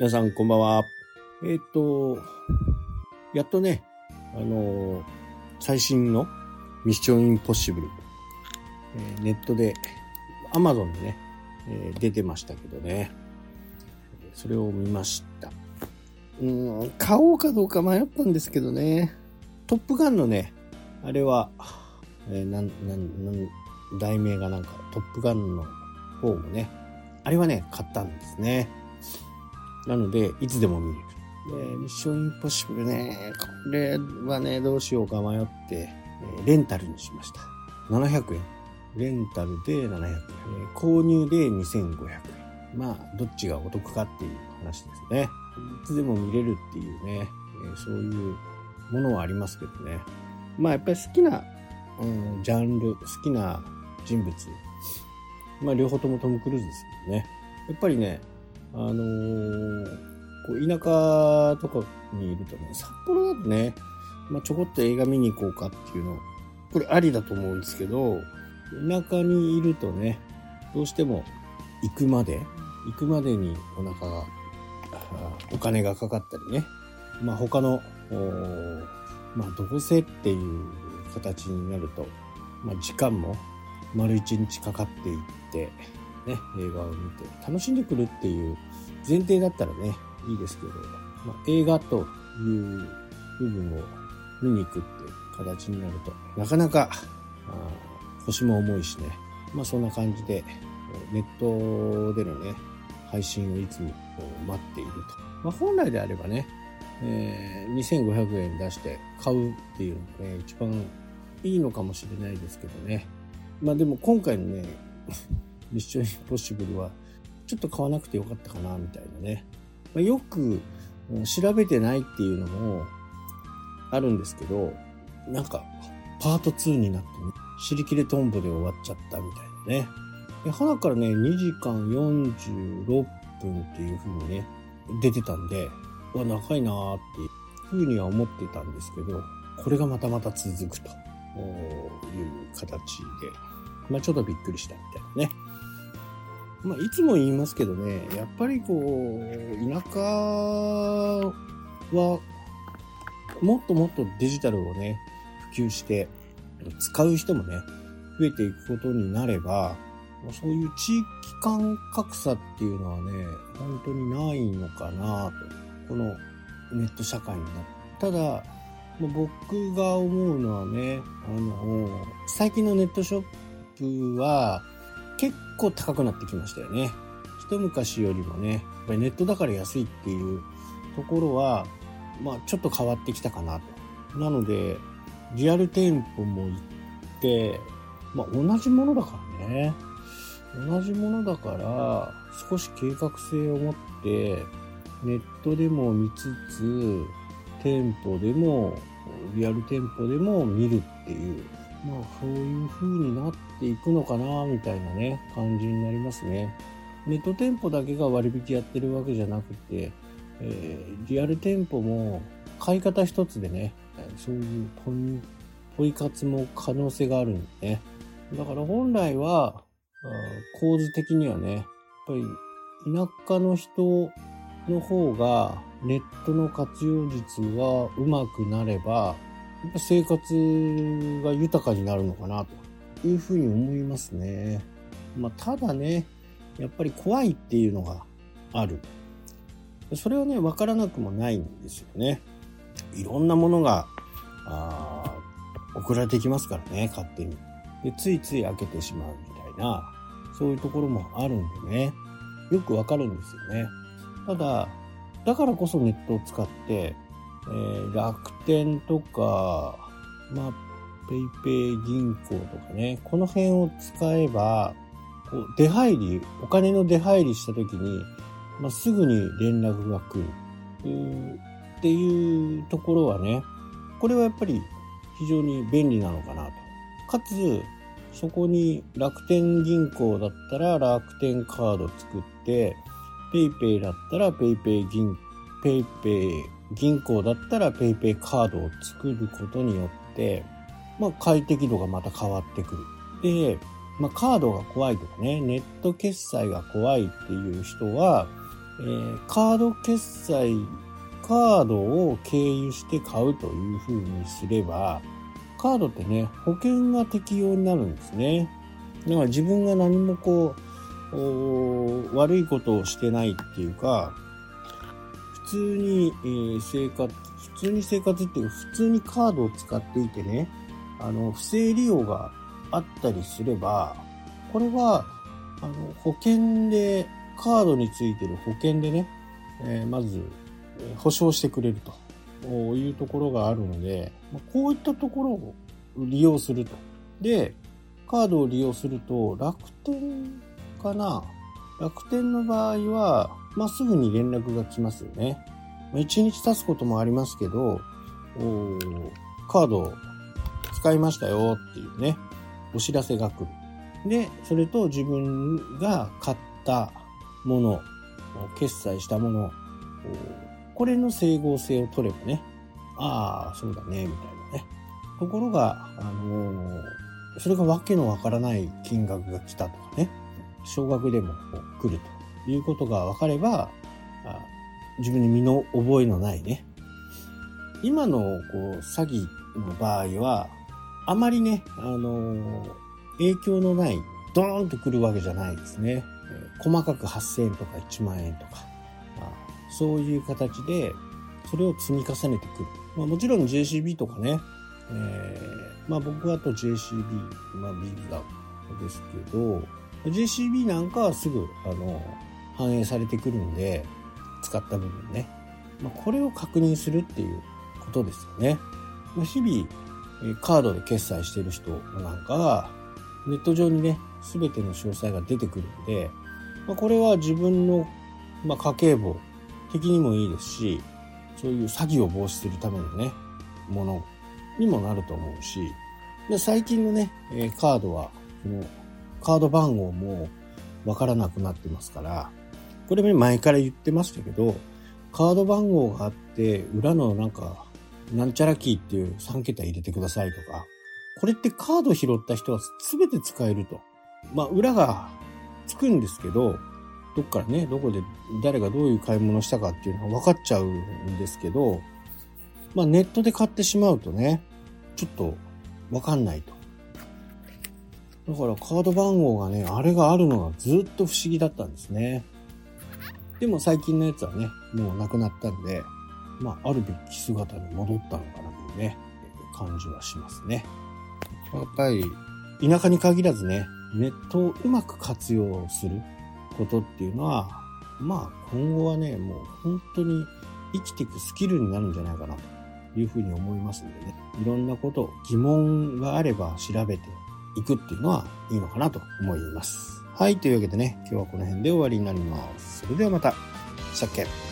皆さんこんばんは。えっ、と、やっとね、あのー最新のミッションインポッシブル、えーネットで、アマゾンでね、えー出てましたけどね、それを見ました。うーん、買おうかどうか迷ったんですけどね、トップガンのね、あれは、えーなん、なん、なん、題名がなんか、トップガンの方もね、あれはね、買ったんですね。なので、いつでも見れる。で、ミッションインポッシブルね、これはね、どうしようか迷って、レンタルにしました。700円。レンタルで700円。購入で2500円。まあ、どっちがお得かっていう話ですね。いつでも見れるっていうね、そういうものはありますけどね。まあ、やっぱり好きな、うん、ジャンル、好きな人物。まあ、両方ともトム・クルーズですけどね。やっぱりね、あのーこう田舎とかにいるとね、札幌だとね、まあ、ちょこっと映画見に行こうかっていうの、これありだと思うんですけど、田舎にいるとね、どうしても行くまで、行くまでにお腹が、お金がかかったりね、まあ他の、まあどうせっていう形になると、まあ時間も丸一日かかっていって、ね、映画を見て楽しんでくるっていう前提だったらね、いいですけど、まあ、映画という部分を見に行くっていう形になると、なかなか、腰も重いしね、まあそんな感じで、ネットでのね、配信をいつも待っていると。まあ本来であればね、えー2500円出して買うっていうのがね、一番いいのかもしれないですけどね。まあでも今回のね、ミッションインポッシブルは、ちょっと買わなくてよかったかな、みたいなね。まあ、よく調べてないっていうのもあるんですけど、なんか、パート2になってね、尻切れトンボで終わっちゃったみたいなね。で、花からね、2時間46分っていう風にね、出てたんで、うわ、長いなーっていう風には思ってたんですけど、これがまたまた続くという形で、まあちょっとびっくりしたみたいなね。まあいつも言いますけどね、やっぱりこう、田舎は、もっともっとデジタルをね、普及して、使う人もね、増えていくことになれば、そういう地域間格差っていうのはね、本当にないのかなと。このネット社会になったただ、僕が思うのはね、あの、最近のネットショップは結構高くなってきましたよね。一昔よりもね、やっぱりネットだから安いっていうところは、まあちょっと変わってきたかなと。なので、リアル店舗も行って、まあ同じものだからね。同じものだから、少し計画性を持って、ネットでも見つつ、店舗でも、リアル店舗でも見るっていう、まあそういう風になっていくのかな、みたいなね、感じになりますね。ネット店舗だけが割引やってるわけじゃなくて、えーリアル店舗も買い方一つでね、そういう問い問い活も可能性があるんでね。だから本来は、構図的にはね、やっぱり田舎の人の方がネットの活用術がうまくなれば、生活が豊かになるのかなというふうに思いますね。まあ、ただね、やっぱり怖いっていうのがある。それはね、わからなくもないんですよね。いろんなものが、あ送られてきますからね、勝手に。で、ついつい開けてしまうみたいな、そういうところもあるんでね、よくわかるんですよね。ただ、だからこそネットを使って、えー楽天とか、まあ、ペイペイ銀行とかね、この辺を使えば、こう出入り、お金の出入りした時に、まあ、すぐに連絡が来る。っていうところはね、これはやっぱり非常に便利なのかなと。かつ、そこに楽天銀行だったら楽天カード作って、ペイペイだったらペイペイ銀、ペイペイ銀行だったらペイペイカードを作ることによって、まあ快適度がまた変わってくる。で、まあカードが怖いとかね、ネット決済が怖いっていう人は、えー、カード決済、カードを経由して買うというふうにすれば、カードってね、保険が適用になるんですね。だから自分が何もこう、悪いことをしてないっていうか、通に、えー、生活、普通に生活っていうか、普通にカードを使っていてね、あの、不正利用があったりすれば、これは、あの、保険で、カードについてる保険でね、えー、まず、保証してくれるというところがあるので、こういったところを利用すると。で、カードを利用すると、楽天かな楽天の場合は、まあ、すぐに連絡が来ますよね。1日経つこともありますけど、カード使いましたよっていうね、お知らせが来る。で、それと自分が買ったもの、決済したもの、これの整合性を取ればね、ああ、そうだね、みたいなね。ところが、あのー、それがわけのわからない金額が来たとかね、少額でも来るということが分かれば、自分に身の覚えのないね、今のこう詐欺の場合は、あまりね、あの、影響のない、ドーンと来るわけじゃないですね。細かく8000円とか1万円とか、そういう形で、それを積み重ねてくる。まあ、もちろん JCB とかね、えー、まあ僕はと JCB、まあビザですけど、JCB なんかはすぐ、あの、反映されてくるんで、使った部分ね。まあ、これを確認するっていうことですよね。まあ、日々、カードで決済してる人なんかは、ネット上にね、すべての詳細が出てくるんで、まあ、これは自分の、まあ、家計簿的にもいいですし、そういう詐欺を防止するためのね、ものにもなると思うし、で最近のね、カードは、このカード番号もわからなくなってますから、これも前から言ってましたけど、カード番号があって、裏のなんか、なんちゃらキーっていう3桁入れてくださいとか、これってカード拾った人は全て使えると。まあ、裏がつくんですけど、どっからね、どこで誰がどういう買い物したかっていうのが分かっちゃうんですけど、まあネットで買ってしまうとね、ちょっと分かんないと。だからカード番号がね、あれがあるのがずっと不思議だったんですね。でも最近のやつはね、もうなくなったんで、まあ、あるべき姿に戻ったのかなというね、感じはしますね。やっぱり、田舎に限らずね、ネットをうまく活用することっていうのは、まあ、今後はね、もう本当に生きていくスキルになるんじゃないかなというふうに思いますんでね、いろんなこと、疑問があれば調べていくっていうのはいいのかなと思います。はい、というわけでね、今日はこの辺で終わりになります。それではまた、さっけ。